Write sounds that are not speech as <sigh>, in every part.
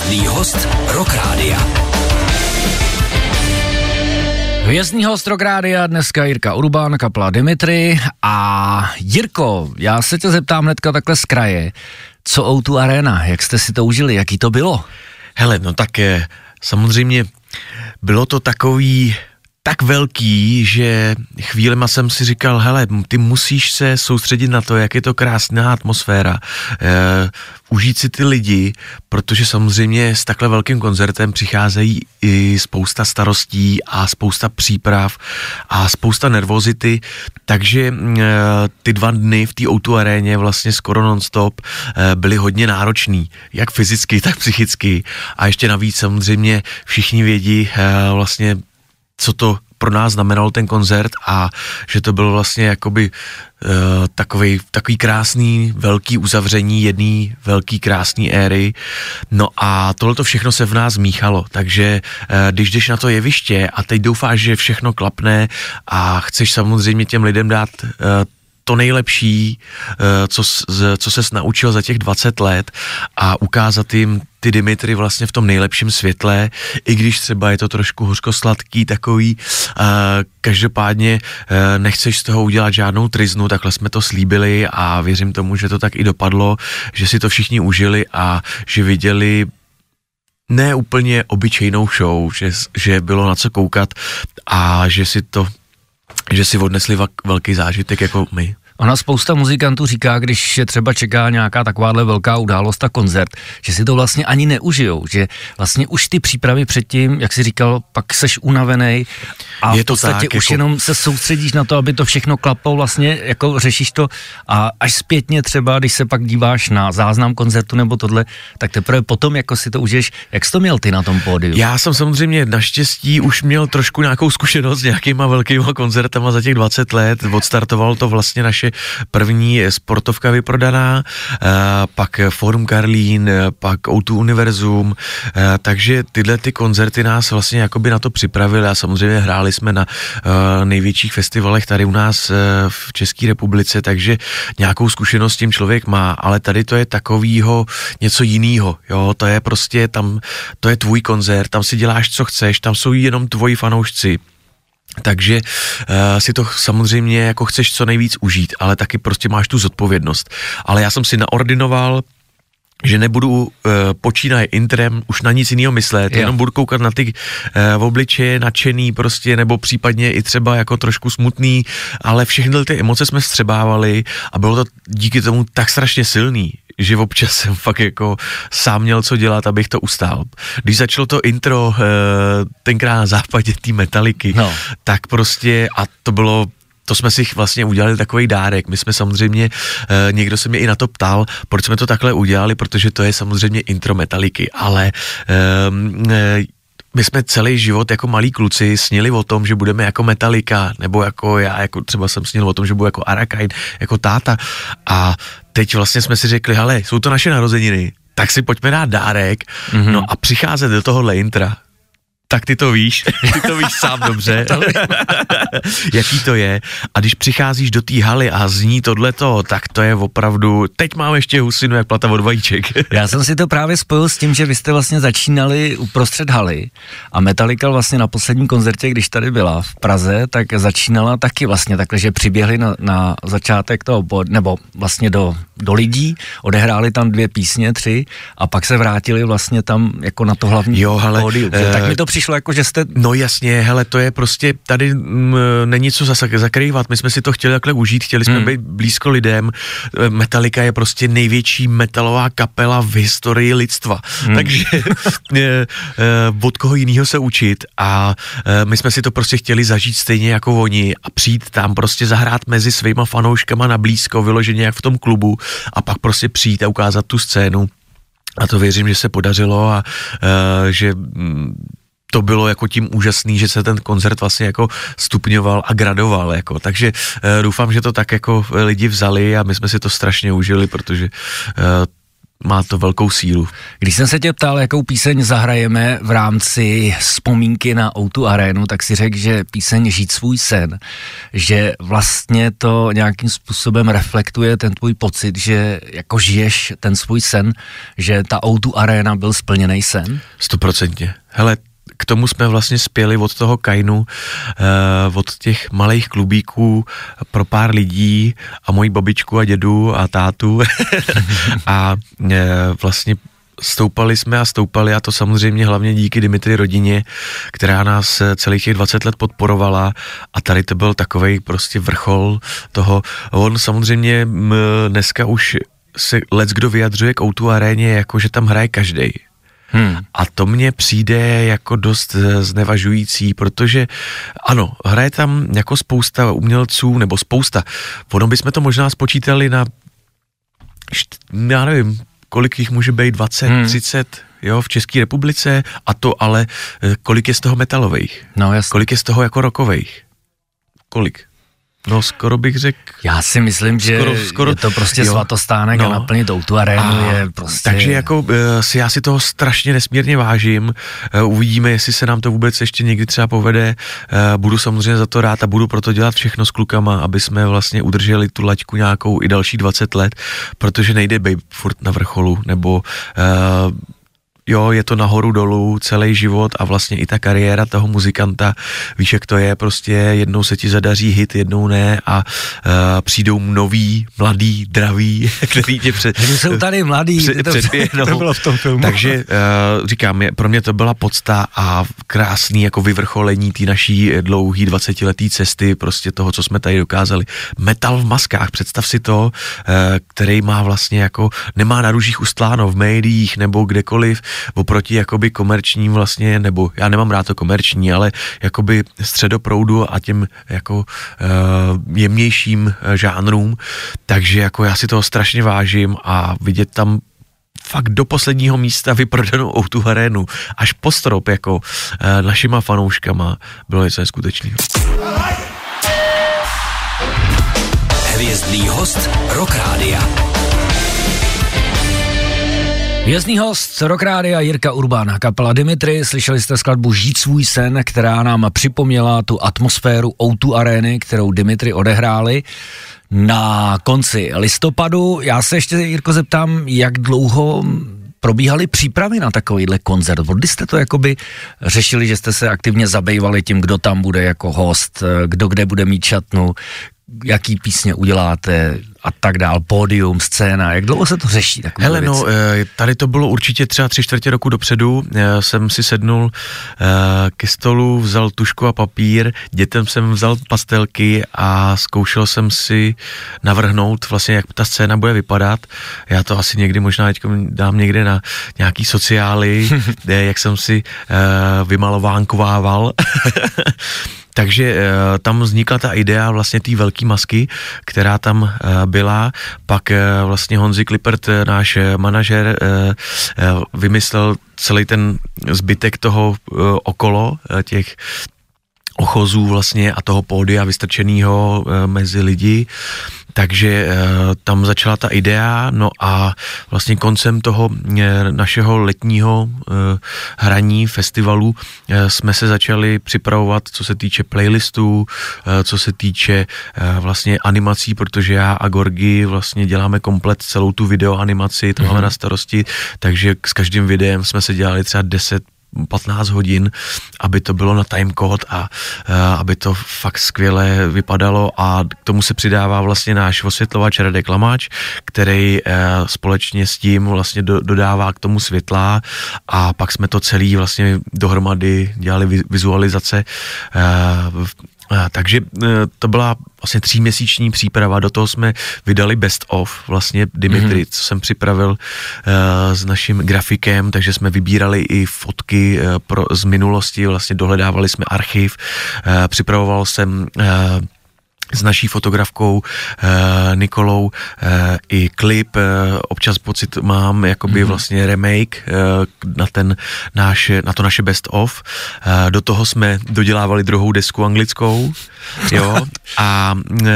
Hvězdný host Rock Rádia. Hvězdný host Rock Rádia, dneska Jirka Urbán, kapla Dimitri a Jirko, já se tě zeptám hnedka takhle z kraje, co O2 Arena, jak jste si to užili, jaký to bylo? Hele, no tak je, samozřejmě bylo to takový tak velký, že chvílema jsem si říkal, hele, ty musíš se soustředit na to, jak je to krásná atmosféra, e, užít si ty lidi, protože samozřejmě s takhle velkým koncertem přicházejí i spousta starostí a spousta příprav a spousta nervozity, takže e, ty dva dny v té O2 aréně vlastně skoro non-stop e, byly hodně náročný, jak fyzicky, tak psychicky. A ještě navíc samozřejmě všichni vědí e, vlastně co to pro nás znamenal ten koncert a že to byl vlastně jakoby uh, takový, takový krásný velký uzavření jedné velký krásný éry. No a tohle to všechno se v nás míchalo, takže uh, když jdeš na to jeviště a teď doufáš, že všechno klapne a chceš samozřejmě těm lidem dát uh, to nejlepší, co, co ses naučil za těch 20 let a ukázat jim ty Dimitry vlastně v tom nejlepším světle, i když třeba je to trošku hořkosladký takový, uh, každopádně uh, nechceš z toho udělat žádnou triznu, takhle jsme to slíbili a věřím tomu, že to tak i dopadlo, že si to všichni užili a že viděli ne úplně obyčejnou show, že, že bylo na co koukat a že si to že si odnesli velký zážitek jako my. Ona spousta muzikantů říká, když je třeba čeká nějaká takováhle velká událost a koncert, že si to vlastně ani neužijou, že vlastně už ty přípravy předtím, jak si říkal, pak seš unavený a je to v podstatě tak, už jako... jenom se soustředíš na to, aby to všechno klaplo, vlastně jako řešíš to. A až zpětně třeba, když se pak díváš na záznam koncertu nebo tohle, tak teprve potom jako si to užiješ, jak jsi to měl ty na tom pódiu? Já jsem samozřejmě naštěstí už měl trošku nějakou zkušenost s nějakýma velkýma koncertama za těch 20 let, odstartoval to vlastně naše první sportovka vyprodaná, eh, pak Forum Karlín, eh, pak O2 Univerzum, eh, takže tyhle ty koncerty nás vlastně jakoby na to připravili a samozřejmě hráli jsme na největších festivalech tady u nás v České republice, takže nějakou zkušenost tím člověk má, ale tady to je takovýho něco jiného, jo, to je prostě tam, to je tvůj koncert, tam si děláš, co chceš, tam jsou jenom tvoji fanoušci, takže uh, si to samozřejmě jako chceš co nejvíc užít, ale taky prostě máš tu zodpovědnost. Ale já jsem si naordinoval že nebudu uh, počínat intrem už na nic jiného myslet, jo. jenom budu koukat na ty uh, obličeje nadšený prostě, nebo případně i třeba jako trošku smutný, ale všechny ty emoce jsme střebávali a bylo to díky tomu tak strašně silný, že občas jsem fakt jako sám měl co dělat, abych to ustál. Když začalo to intro eh, tenkrát na západě té metaliky, no. tak prostě a to bylo to jsme si vlastně udělali takový dárek. My jsme samozřejmě, eh, někdo se mě i na to ptal, proč jsme to takhle udělali, protože to je samozřejmě intro metaliky, ale eh, my jsme celý život jako malí kluci snili o tom, že budeme jako Metallica, nebo jako já, jako třeba jsem snil o tom, že budu jako Arakain, jako táta. A teď vlastně jsme si řekli, hele, jsou to naše narozeniny, tak si pojďme dát dárek, mm-hmm. no a přicházet do tohohle intra, tak ty to víš, ty to víš sám dobře, <laughs> <laughs> jaký to je. A když přicházíš do té haly a zní tohleto, tak to je opravdu, teď mám ještě husinu jak plata od vajíček. <laughs> Já jsem si to právě spojil s tím, že vy jste vlastně začínali uprostřed haly a Metallica vlastně na posledním koncertě, když tady byla v Praze, tak začínala taky vlastně takhle, že přiběhli na, na začátek toho, nebo vlastně do, do lidí, odehráli tam dvě písně, tři a pak se vrátili vlastně tam jako na to hlavní jo, hele, pódium. Uh, tak mi to přišlo přišlo, jako že jste... No jasně, hele, to je prostě, tady m, mm, není co zase zakrývat, my jsme si to chtěli takhle užít, chtěli jsme hmm. být blízko lidem, Metallica je prostě největší metalová kapela v historii lidstva, hmm. takže <laughs> eh, od koho jiného se učit a eh, my jsme si to prostě chtěli zažít stejně jako oni a přijít tam prostě zahrát mezi svýma fanouškama na blízko, vyloženě jak v tom klubu a pak prostě přijít a ukázat tu scénu. A to věřím, že se podařilo a uh, že mm, to bylo jako tím úžasný, že se ten koncert vlastně jako stupňoval a gradoval, jako. takže uh, doufám, že to tak jako lidi vzali a my jsme si to strašně užili, protože uh, má to velkou sílu. Když jsem se tě ptal, jakou píseň zahrajeme v rámci vzpomínky na Outu Arenu, tak si řekl, že píseň Žít svůj sen, že vlastně to nějakým způsobem reflektuje ten tvůj pocit, že jako žiješ ten svůj sen, že ta Outu Arena byl splněný sen? Stoprocentně. Hele, k tomu jsme vlastně spěli od toho kajnu, eh, od těch malých klubíků pro pár lidí a moji babičku a dědu a tátu <laughs> a eh, vlastně stoupali jsme a stoupali a to samozřejmě hlavně díky Dimitri rodině, která nás eh, celých těch 20 let podporovala a tady to byl takový prostě vrchol toho. On samozřejmě dneska už se let's kdo vyjadřuje k Outu aréně, jako že tam hraje každý. Hmm. A to mně přijde jako dost eh, znevažující, protože ano, hraje tam jako spousta umělců, nebo spousta, ono bychom to možná spočítali na, já nevím, kolik jich může být, 20, hmm. 30, jo, v České republice, a to ale, eh, kolik je z toho metalových? No, jasný. Kolik je z toho jako rokových? Kolik? No skoro bych řekl. Já si myslím, že skoro, skoro, je to prostě jo, svatostánek no, a naplnit tu arénu a, je prostě... Takže jako eh, si já si toho strašně nesmírně vážím. Eh, uvidíme, jestli se nám to vůbec ještě někdy třeba povede. Eh, budu samozřejmě za to rád a budu proto dělat všechno s klukama, aby jsme vlastně udrželi tu laťku nějakou i další 20 let, protože nejde být furt na vrcholu, nebo jo, je to nahoru dolů celý život a vlastně i ta kariéra toho muzikanta, víš, jak to je, prostě jednou se ti zadaří hit, jednou ne a uh, přijdou noví, mladí, draví, <laughs> který tě před... jsou tady mladí, před, to, předběhnou. <laughs> to bylo v tom filmu. Takže uh, říkám, pro mě to byla podsta a krásný jako vyvrcholení té naší dlouhý 20 letý cesty, prostě toho, co jsme tady dokázali. Metal v maskách, představ si to, uh, který má vlastně jako, nemá na růžích ustláno v médiích nebo kdekoliv, oproti jakoby komerčním vlastně, nebo já nemám rád to komerční, ale jakoby středoproudu a těm jako uh, jemnějším eh, žánrům, takže jako já si toho strašně vážím a vidět tam fakt do posledního místa vyprodanou Outu Arénu, až po strop jako uh, našima fanouškama, bylo něco neskutečného. Hvězdný host Rock Rádia. Vězný host Rokrádia Jirka Urbán, kapela Dimitri, slyšeli jste skladbu Žít svůj sen, která nám připomněla tu atmosféru O2 arény, kterou Dimitri odehráli na konci listopadu. Já se ještě, Jirko, zeptám, jak dlouho probíhaly přípravy na takovýhle koncert? Kdy jste to jakoby řešili, že jste se aktivně zabývali tím, kdo tam bude jako host, kdo kde bude mít čatnu, jaký písně uděláte a tak dál, pódium, scéna, jak dlouho se to řeší? Hele, no, eh, tady to bylo určitě třeba tři čtvrtě roku dopředu, já jsem si sednul eh, ke stolu, vzal tušku a papír, dětem jsem vzal pastelky a zkoušel jsem si navrhnout vlastně, jak ta scéna bude vypadat. Já to asi někdy možná teď dám někde na nějaký sociály, <laughs> jak jsem si vymalovánkovával. <laughs> Takže uh, tam vznikla ta idea vlastně té velké masky, která tam uh, byla. Pak uh, vlastně Honzi Klippert, náš manažer, vymyslel celý ten zbytek toho okolo těch ochozů vlastně a toho pódia vystrčeného mezi lidi takže e, tam začala ta idea, no a vlastně koncem toho e, našeho letního e, hraní festivalu jsme se začali připravovat, co se týče playlistů, co se týče vlastně animací, protože já a Gorgi vlastně děláme komplet celou tu videoanimaci, to mm-hmm. máme mhm. na starosti, takže s každým videem jsme se dělali třeba 10 15 hodin, aby to bylo na timecode a, aby to fakt skvěle vypadalo. A k tomu se přidává vlastně náš osvětlovač Radek Lamáč, který e, společně s tím vlastně do, dodává k tomu světla. A pak jsme to celý vlastně dohromady dělali vizualizace e, takže e, to byla vlastně tříměsíční příprava, do toho jsme vydali best of, vlastně Dimitri, mm-hmm. co jsem připravil uh, s naším grafikem, takže jsme vybírali i fotky uh, pro, z minulosti, vlastně dohledávali jsme archiv, uh, připravoval jsem uh, s naší fotografkou eh, Nikolou eh, i klip, eh, občas pocit mám jakoby mm-hmm. vlastně remake eh, na ten náš, na to naše best of. Eh, do toho jsme dodělávali druhou desku anglickou, <laughs> jo, a eh,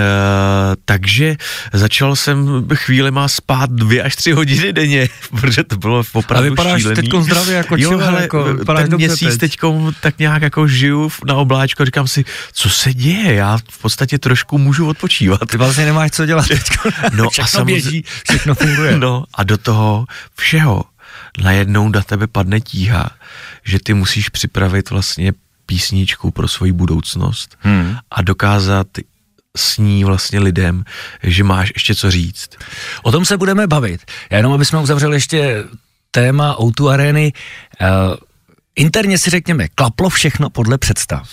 takže začal jsem chvíli má spát dvě až tři hodiny denně, <laughs> protože to bylo opravdu A vypadáš šílený. teď zdravě jako Jo, hele, jako, ten měsíc teď. teďkom tak nějak jako žiju na obláčku a říkám si, co se děje, já v podstatě trošku můžu odpočívat. Ty vlastně nemáš co dělat teď. No a všechno samozřejmě- běží, všechno funguje. <laughs> No a do toho všeho najednou na tebe padne tíha, že ty musíš připravit vlastně písničku pro svoji budoucnost Hmm. a dokázat s ní vlastně lidem, že máš ještě co říct. O tom se budeme bavit. Já jenom, aby jsme uzavřeli ještě téma O2 Areny. Uh, interně si řekněme, klaplo všechno podle představ.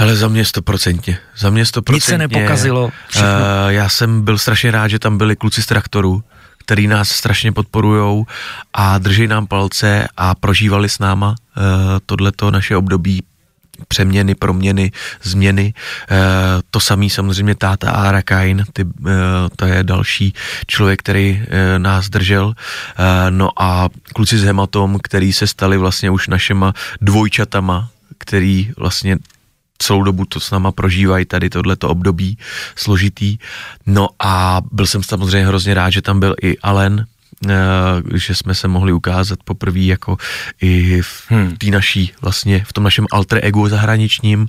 Hele, za mě stoprocentně. Za mě stoprocentně. Nic se nepokazilo, všechno. Uh, já jsem byl strašně rád, že tam byli kluci z traktoru, který nás strašně podporujou a drží nám palce a prožívali s náma uh, tohleto naše období přeměny, proměny, změny. E, to samý samozřejmě táta Ara Kain, ty, e, to je další člověk, který e, nás držel. E, no a kluci s Hematom, který se stali vlastně už našima dvojčatama, který vlastně celou dobu to s náma prožívají tady tohleto období složitý. No a byl jsem samozřejmě hrozně rád, že tam byl i Alen, eh, že jsme se mohli ukázat poprvé jako i v Hmm. té naší vlastně, v tom našem alter egu zahraničním,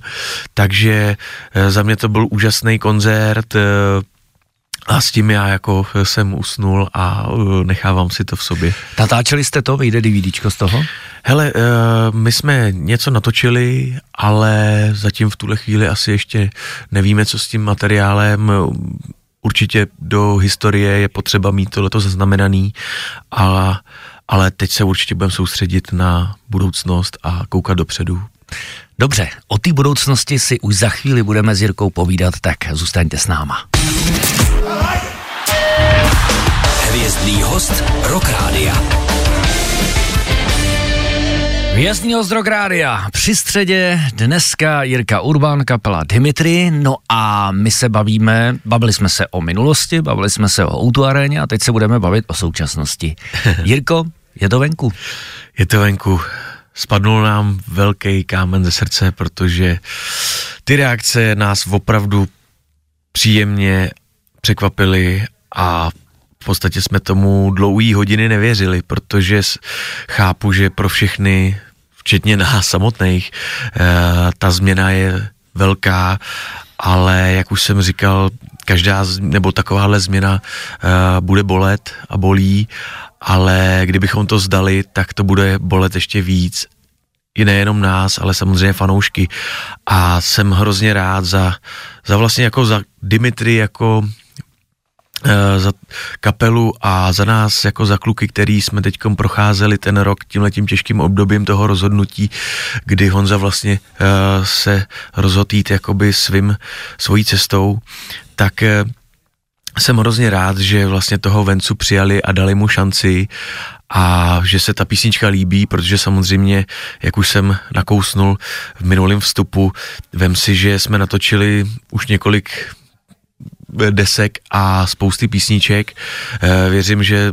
takže eh, za mě to byl úžasný koncert eh, a s tím já jako jsem usnul a eh, nechávám si to v sobě. Natáčeli jste to, vyjde DVDčko z toho? Hele, uh, my jsme něco natočili, ale zatím v tuhle chvíli asi ještě nevíme, co s tím materiálem. Určitě do historie je potřeba mít tohleto zaznamenaný, ale, ale teď se určitě budeme soustředit na budoucnost a koukat dopředu. Dobře, o té budoucnosti si už za chvíli budeme s Jirkou povídat, tak zůstaňte s náma. Hvězdný host Rock Rádia. Vězdní Ozdrok Rádia. Při středě dneska Jirka Urban, kapela Dimitri, no a my se bavíme, bavili jsme se o minulosti, bavili jsme se o Outu aréně a teď se budeme bavit o současnosti. <laughs> Jirko, je to venku? Je to venku. Spadnul nám velký kámen ze srdce, protože ty reakce nás opravdu příjemně překvapily a v podstatě jsme tomu dlouhý hodiny nevěřili, protože chápu, že pro všechny, včetně nás samotných, eh, ta změna je velká, ale jak už jsem říkal, každá nebo takováhle změna eh, bude bolet a bolí, ale kdybychom to zdali, tak to bude bolet ještě víc i nejenom nás, ale samozřejmě fanoušky. A jsem hrozně rád za, za vlastně jako za Dimitri jako za kapelu a za nás jako za kluky, který jsme teď procházeli ten rok tímhletím těžkým obdobím toho rozhodnutí, kdy Honza vlastně eh, se rozhodl jít jakoby svým, svojí cestou, tak eh, jsem hrozně rád, že vlastně toho Vencu přijali a dali mu šanci a že se ta písnička líbí, protože samozřejmě, jak už jsem nakousnul v minulém vstupu, vem si, že jsme natočili už několik desek a spousty písniček. Eh, Věřím, že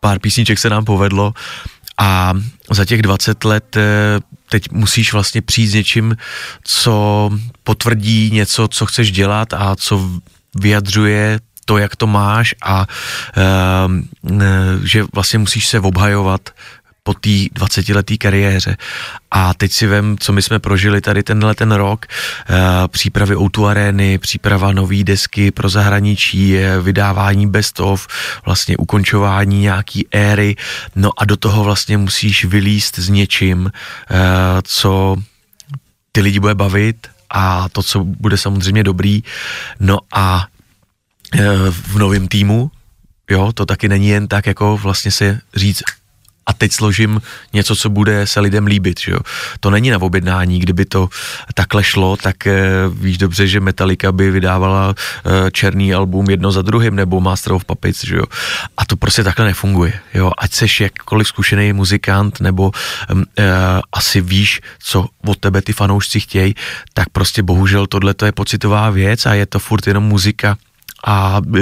pár písniček se nám povedlo a za těch 20 let eh, teď musíš vlastně přijít s něčím, co potvrdí něco, co chceš dělat a co vyjadřuje to, jak to máš a uh, že vlastně musíš se obhajovat po té 20 letý kariéře. A teď si vem, co my jsme prožili tady tenhle ten rok, uh, přípravy O2 Areny, příprava nový desky pro zahraničí, eh, vydávání best of, vlastně ukončování nějaký éry, no a do toho vlastně musíš vylíst s něčím, uh, co ty lidi bude bavit a to, co bude samozřejmě dobrý. No a eh, v novém týmu, jo, to taky není jen tak jako vlastně se říct, a teď složím něco, co bude se lidem líbit, že jo. To není na objednání, kdyby to takhle šlo, tak e, víš dobře, že Metallica by vydávala e, černý album jedno za druhým, nebo Master of Puppets, že jo. A to prostě takhle nefunguje, jo. Ať seš jakkoliv zkušený muzikant, nebo e, asi víš, co od tebe ty fanoušci chtějí, tak prostě bohužel tohle je pocitová věc a je to furt jenom muzika a e,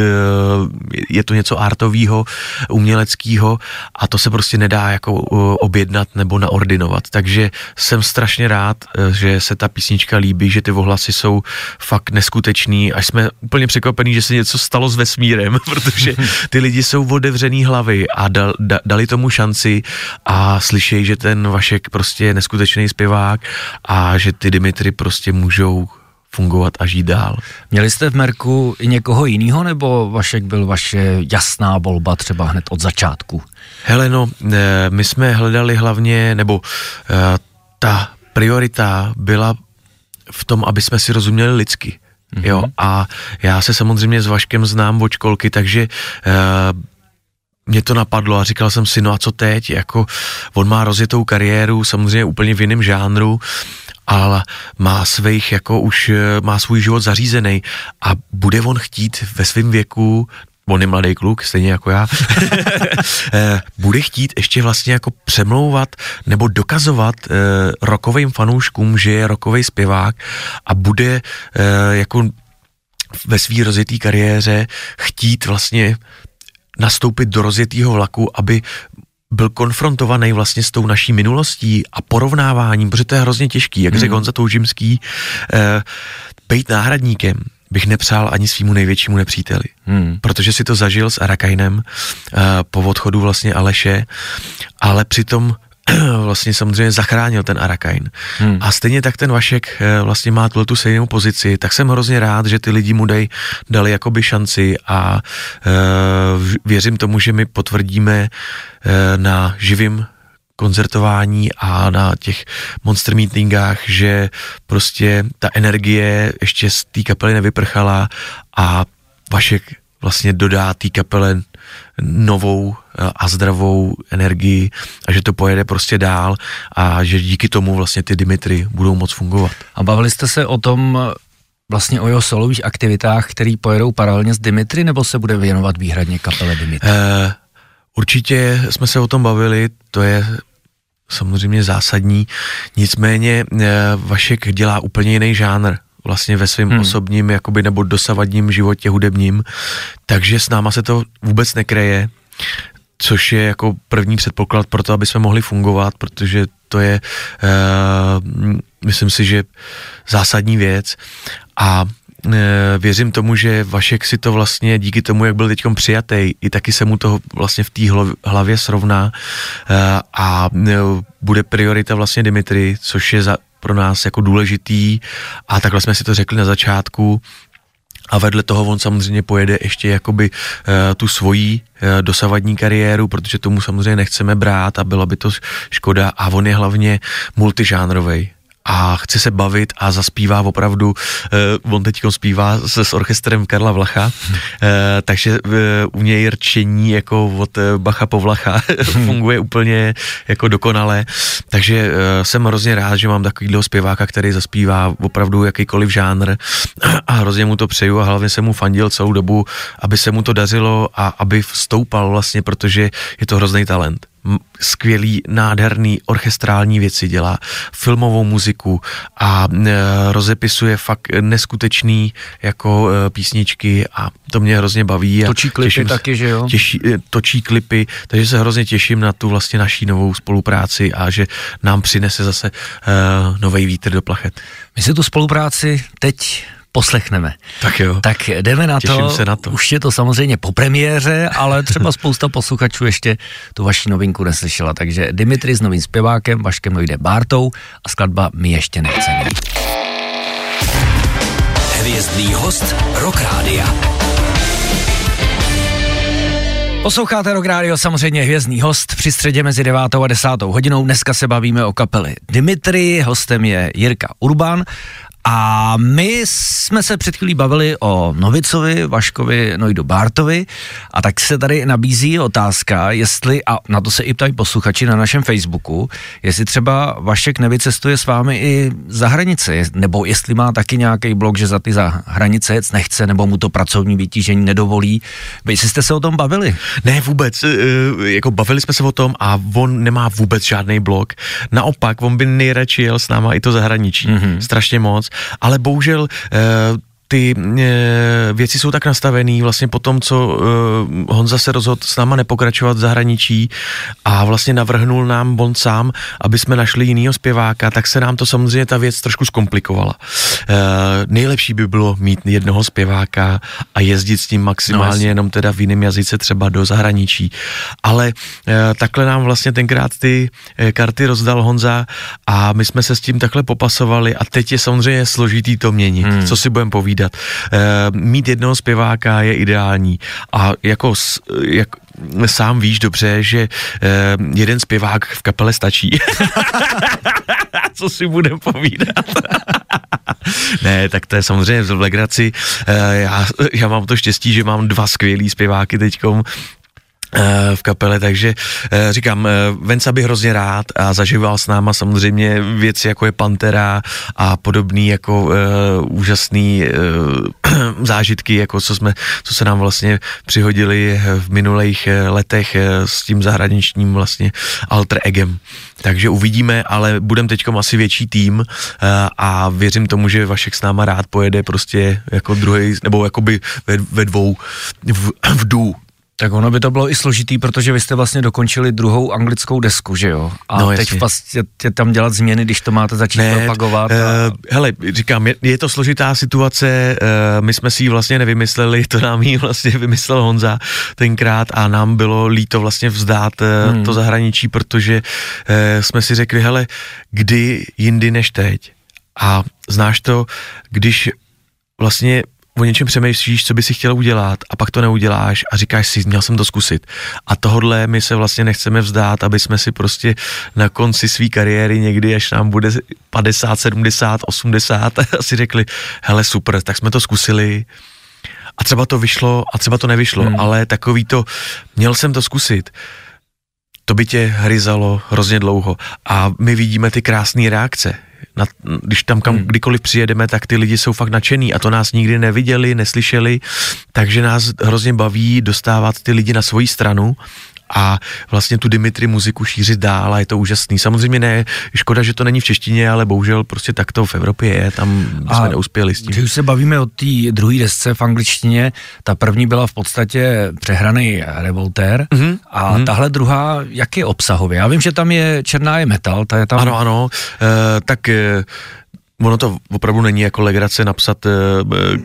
je to něco artového, uměleckého a to se prostě nedá jako e, objednat nebo naordinovat. Takže jsem strašně rád, e, že se ta písnička líbí, že ty ohlasy jsou fakt neskutečný, až jsme úplně překvapení, že se něco stalo s vesmírem, <laughs> protože ty lidi jsou otevřený hlavy a dal, da, dali tomu šanci a slyšejí, že ten Vašek prostě je neskutečný zpěvák a že ty Dimitry prostě můžou fungovat a žít dál. Měli jste v Merku i někoho jiného, nebo Vašek byl vaše jasná volba třeba hned od začátku? Hele, no, eh, my jsme hledali hlavně, nebo eh, ta priorita byla v tom, aby jsme si rozuměli lidsky. Mm-hmm. Jo, a já se samozřejmě s Vaškem znám od školky, takže uh, mě to napadlo a říkal jsem si, no a co teď, jako on má rozjetou kariéru, samozřejmě úplně v jiném žánru, ale má svých, jako už eh, má svůj život zařízený a bude on chtít ve svém věku on je mladý kluk, stejně jako já, <laughs> eh, bude chtít ještě vlastně jako přemlouvat nebo dokazovat eh, rokovým fanouškům, že je rokový zpěvák a bude eh, jako ve své rozjetý kariéře chtít vlastně nastoupit do rozjetého vlaku, aby byl konfrontovaný vlastně s tou naší minulostí a porovnáváním, protože to je hrozně těžký, jak řekl hmm. Honza Toužimský, eh, být náhradníkem bych nepřál ani svýmu největšímu nepříteli. Hmm. Protože si to zažil s Arakajnem eh, po odchodu vlastně Aleše, ale přitom <clears throat> vlastně samozřejmě zachránil ten Arakain. Hmm. A stejně tak ten Vašek eh, vlastně má tuhle tu stejnou pozici, tak jsem hrozně rád, že ty lidi mu dej, dali jakoby šanci a uh, věřím tomu, že my potvrdíme uh, na živým koncertování a na těch monster meetingách, že prostě ta energie ještě z té kapely nevyprchala a Vašek vlastně dodá té kapele novou eh, a zdravou energii a že to pojede prostě dál a že díky tomu vlastně ty Dimitry budou moc fungovat. A bavili jste se o tom vlastně o jeho solových aktivitách, který pojedou paralelně s Dimitry, nebo se bude věnovat výhradně kapele Dimitry? Uh, určitě jsme se o tom bavili, to je samozřejmě zásadní, nicméně uh, Vašek dělá úplně jiný žánr vlastně ve svém hmm. osobním jakoby, nebo dosavadním životě hudebním, takže s náma se to vůbec nekreje, což je jako první předpoklad pro to, aby jsme mohli fungovat, protože to je, uh, myslím si, že zásadní věc a uh, věřím tomu, že Vašek si to vlastně díky tomu, jak byl teď přijatý, i taky se mu to vlastně v té hlavě srovná uh, a bude priorita vlastně Dimitry, což je za, pro nás jako důležitý. A takhle jsme si to řekli na začátku, a vedle toho on samozřejmě pojede ještě jakoby uh, tu svoji uh, dosavadní kariéru, protože tomu samozřejmě nechceme brát a byla by to škoda. A on je hlavně multižánrovej a chce se bavit a zaspívá opravdu, uh, on teď zpívá se s orchestrem Karla Vlacha, uh, takže uh, u něj rčení jako od Bacha po Vlacha <laughs> funguje úplně jako dokonale, takže jsem hrozně rád, že mám takovýhle zpěváka, který zaspívá opravdu jakýkoliv žánr <clears throat> a hrozně mu to přeju a hlavně jsem mu fandil celou dobu, aby se mu to dařilo a aby vstoupal vlastně, protože je to hrozný talent skvělý, nádherný orchestrální věci dělá, filmovou muziku a e, rozepisuje fakt neskutečný jako e, písničky a to mě hrozně baví. A točí klipy těším, taky, že jo? Těší, e, točí klipy, takže se hrozně těším na tu vlastně naší novou spolupráci a že nám přinese zase e, nový vítr do plachet. My si tu spolupráci teď poslechneme. Tak jo. Tak jdeme na Těším to. se na to. Už je to samozřejmě po premiéře, ale třeba spousta posluchačů ještě tu vaši novinku neslyšela. Takže Dimitri s novým zpěvákem, Vaškem Lojde Bártou a skladba My ještě nechceme. Hvězdný host Rock Rádia. Posloucháte Rock Radio, samozřejmě hvězdný host při středě mezi 9. a 10. hodinou. Dneska se bavíme o kapeli Dimitri, hostem je Jirka Urban A my jsme se před chvílí bavili o Novicovi, Vaškovi, Nojdu Bártovi a tak se tady nabízí otázka, jestli, a na to se i ptají posluchači na našem Facebooku, jestli třeba Vašek nevycestuje s vámi i za hranice, nebo jestli má taky nějaký blok, že za ty za hranice jet nechce, nebo mu to pracovní vytížení nedovolí. Jestli jste se o tom bavili? Ne, vůbec. E, jako bavili jsme se o tom a on nemá vůbec žádný blok. Naopak, on by nejradši jel s náma i to zahraničí. Mm-hmm. Strašně moc. Ale bohužel e, ty e, věci jsou tak nastavený vlastně po tom, co e, Honza se rozhodl s náma nepokračovat v zahraničí a vlastně navrhnul nám on sám, aby jsme našli jinýho zpěváka, tak se nám to samozřejmě ta věc trošku zkomplikovala. E, nejlepší by bylo mít jednoho zpěváka a jezdit s ním maximálně no, jenom teda v jiném jazyce třeba do zahraničí. Ale e, takhle nám vlastně tenkrát ty e, karty rozdal Honza a my jsme se s tím takhle popasovali a teď je samozřejmě složitý to měnit. Hmm. Co si budeme povídat? Povídat. E, mít jednoho zpěváka je ideální a jako, jak, sám víš dobře, že e, jeden zpěvák v kapele stačí. <laughs> Co si budeme povídat? <laughs> ne, tak to je samozřejmě v legraci. E, já, já mám to štěstí, že mám dva skvělý zpěváky teďkom, v kapele, takže říkám, Venca by hrozně rád a zažíval s náma samozřejmě věci jako je Pantera a podobný jako uh, úžasný uh, <clears throat> zážitky, jako co jsme, co se nám vlastně přihodili v minulých letech s tím zahraničním vlastně alter egem. Takže uvidíme, ale budeme teď asi větší tým uh, a věřím tomu, že Vašek s náma rád pojede prostě jako druhý, nebo jakoby ve, ve dvou v, v dů, tak ono by to bylo i složitý, protože vy jste vlastně dokončili druhou anglickou desku, že jo? A no, teď vlastně tě tam dělat změny, když to máte začít ne, propagovat. A... Uh, hele, říkám, je, je to složitá situace, uh, my jsme si ji vlastně nevymysleli, to nám ji vlastně vymyslel Honza tenkrát a nám bylo líto vlastně vzdát uh, hmm. to zahraničí, protože uh, jsme si řekli, hele, kdy jindy než teď. A znáš to, když vlastně o něčem přemýšlíš, co by si chtěl udělat a pak to neuděláš a říkáš si, měl jsem to zkusit. A tohodle my se vlastně nechceme vzdát, aby jsme si prostě na konci své kariéry někdy, až nám bude 50, 70, 80, si řekli, hele super, tak jsme to zkusili a třeba to vyšlo a třeba to nevyšlo, hmm. ale takový to, měl jsem to zkusit to by tě hryzalo hrozně dlouho. A my vidíme ty krásné reakce, na, když tam kam hmm. kdykoliv přijedeme, tak ty lidi jsou fakt nadšený a to nás nikdy neviděli, neslyšeli, takže nás hrozně baví dostávat ty lidi na svoji stranu a vlastně tu Dimitri muziku šířit dál a je to úžasný. Samozřejmě ne, škoda, že to není v češtině, ale bohužel prostě tak to v Evropě je, tam a jsme neuspěli s tím. Když už se bavíme o té druhé desce v angličtině, ta první byla v podstatě přehraný revolter mm-hmm. a mm-hmm. tahle druhá, jak je obsahově? Já vím, že tam je černá je metal, ta je tam... Ano, ano, e, tak e, ono to opravdu není jako legrace napsat uh,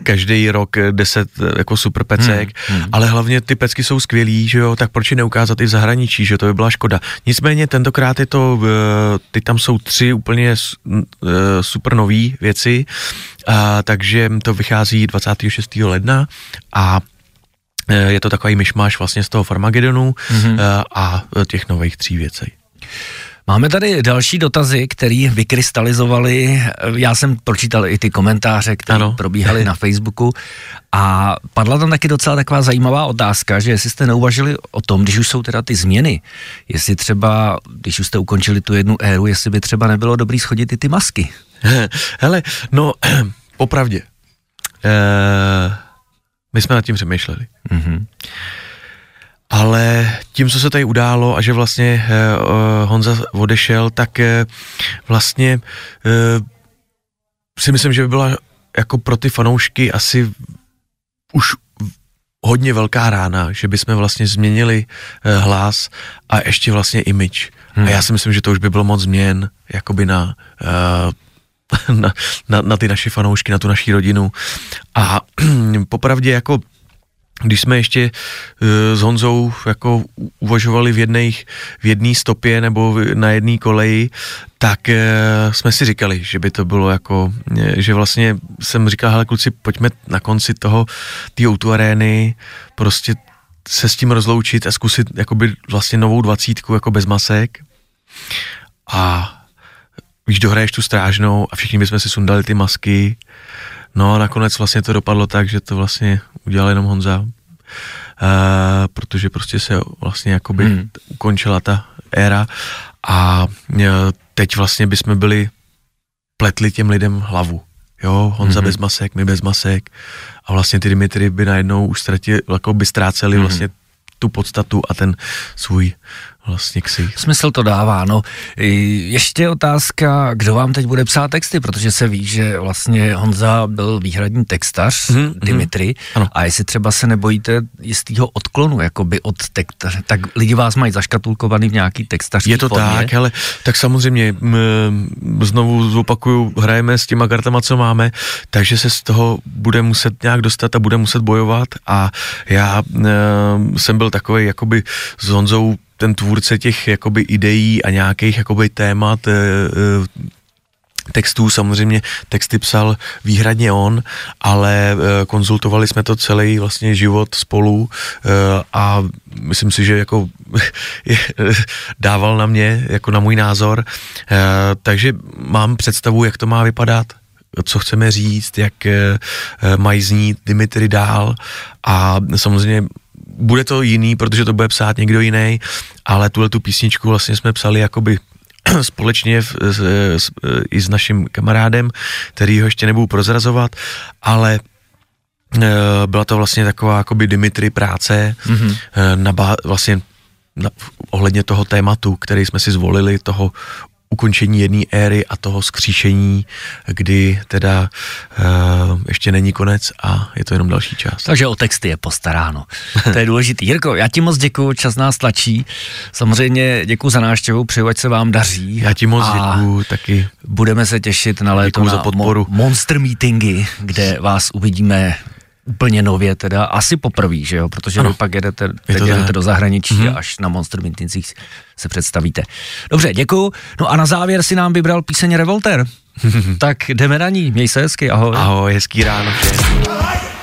každý rok deset uh, jako super pecek, hmm, hmm. ale hlavně ty pecky jsou skvělý, že jo, tak proč je neukázat i v zahraničí, že to by byla škoda. Nicméně tentokrát je to, uh, ty tam jsou tři úplně uh, super nový věci, uh, takže to vychází 26. ledna a je to takový myšmáš vlastně z toho Farmagedonu mm-hmm. a těch nových tří věcí. Máme tady další dotazy, které vykrystalizovaly. Já jsem pročítal i ty komentáře, které probíhaly na Facebooku a padla tam taky docela taková zajímavá otázka, že jestli jste neuvažili o tom, když už jsou teda ty změny, jestli třeba, když už jste ukončili tu jednu éru, jestli by třeba nebylo dobrý schodit i ty masky. <laughs> Hele, no, <clears throat> popravdě. Uh, my jsme nad tím přemýšleli. Mm-hmm. Tím, co se tady událo a že vlastně uh, Honza odešel, tak uh, vlastně si myslím, že by byla jako pro ty fanoušky asi už hodně velká rána, že bychom vlastně změnili hlas a ještě vlastně image. Hmm. A já si myslím, že to už by bylo moc změn jakoby na, <laughs> na, na, na ty naše fanoušky, na tu naší rodinu. A <clears throat> popravdě jako když jsme ještě uh, s Honzou jako uvažovali v jedné v jedné stopě nebo na jedné koleji, tak uh, jsme si říkali, že by to bylo jako, že vlastně jsem říkal, hele kluci, pojďme na konci toho, té o arény, prostě se s tím rozloučit a zkusit jakoby vlastně novou dvacítku jako bez masek. A víš, dohraješ tu strážnou a všichni bychom si sundali ty masky. No a nakonec vlastně to dopadlo tak, že to vlastně udělal jenom Honza, uh, protože prostě se vlastně jakoby hmm. ukončila ta éra a uh, teď vlastně bychom byli pletli těm lidem hlavu. Jo, Honza mm-hmm. bez masek, my bez masek a vlastně ty Dimitry by najednou už ztratili, jako by ztráceli mm-hmm. vlastně tu podstatu a ten svůj vlastně ksich. Smysl to dává, no. Ještě otázka, kdo vám teď bude psát texty, protože se ví, že vlastně Honza byl výhradní textař, mm-hmm. Dimitri, ano. a jestli třeba se nebojíte jistého odklonu, jakoby od textaře, tak lidi vás mají zaškatulkovaný v nějaký textařský Je to formě. tak, ale tak samozřejmě m, znovu zopakuju, hrajeme s těma kartama, co máme, takže se z toho bude muset nějak dostat a bude muset bojovat a já m, jsem byl takový jakoby s Honzou ten tvůrce těch jakoby ideí a nějakých jakoby témat, e, e, textů, samozřejmě texty psal výhradně on, ale e, konzultovali jsme to celý vlastně život spolu a myslím si, že jako <laughs> dával na mě, jako na můj názor, takže mám představu, jak to má vypadat, co chceme říct, jak mají znít Dimitri dál. A samozřejmě bude to jiný, protože to bude psát někdo jiný, ale tuhle tu písničku vlastně jsme psali jakoby <clears throat> společně v, s, s, i s naším kamarádem, který ho ještě nebudu prozrazovat, ale e, byla to vlastně taková jakoby Dimitri práce mm-hmm. na vlastně na, ohledně toho tématu, který jsme si zvolili, toho ukončení jedné éry a toho skříšení, kdy teda uh, ještě není konec a je to jenom další čas. Takže o texty je postaráno. To je důležitý. Jirko, já ti moc děkuji, čas nás tlačí. Samozřejmě děkuji za návštěvu, přeju, ať se vám daří. Já ti moc děkuji taky. Budeme se těšit na léto na za podporu. Mo- monster meetingy, kde vás uvidíme úplně nově teda, asi poprvé, že jo, protože ano. vy pak jedete, teď jedete do zahraničí mm-hmm. a až na Monster Meetingsích se představíte. Dobře, děkuju. No a na závěr si nám vybral píseň Revolter. <laughs> tak jdeme na ní, měj se hezky, ahoj. Ahoj, hezký ráno. Všem.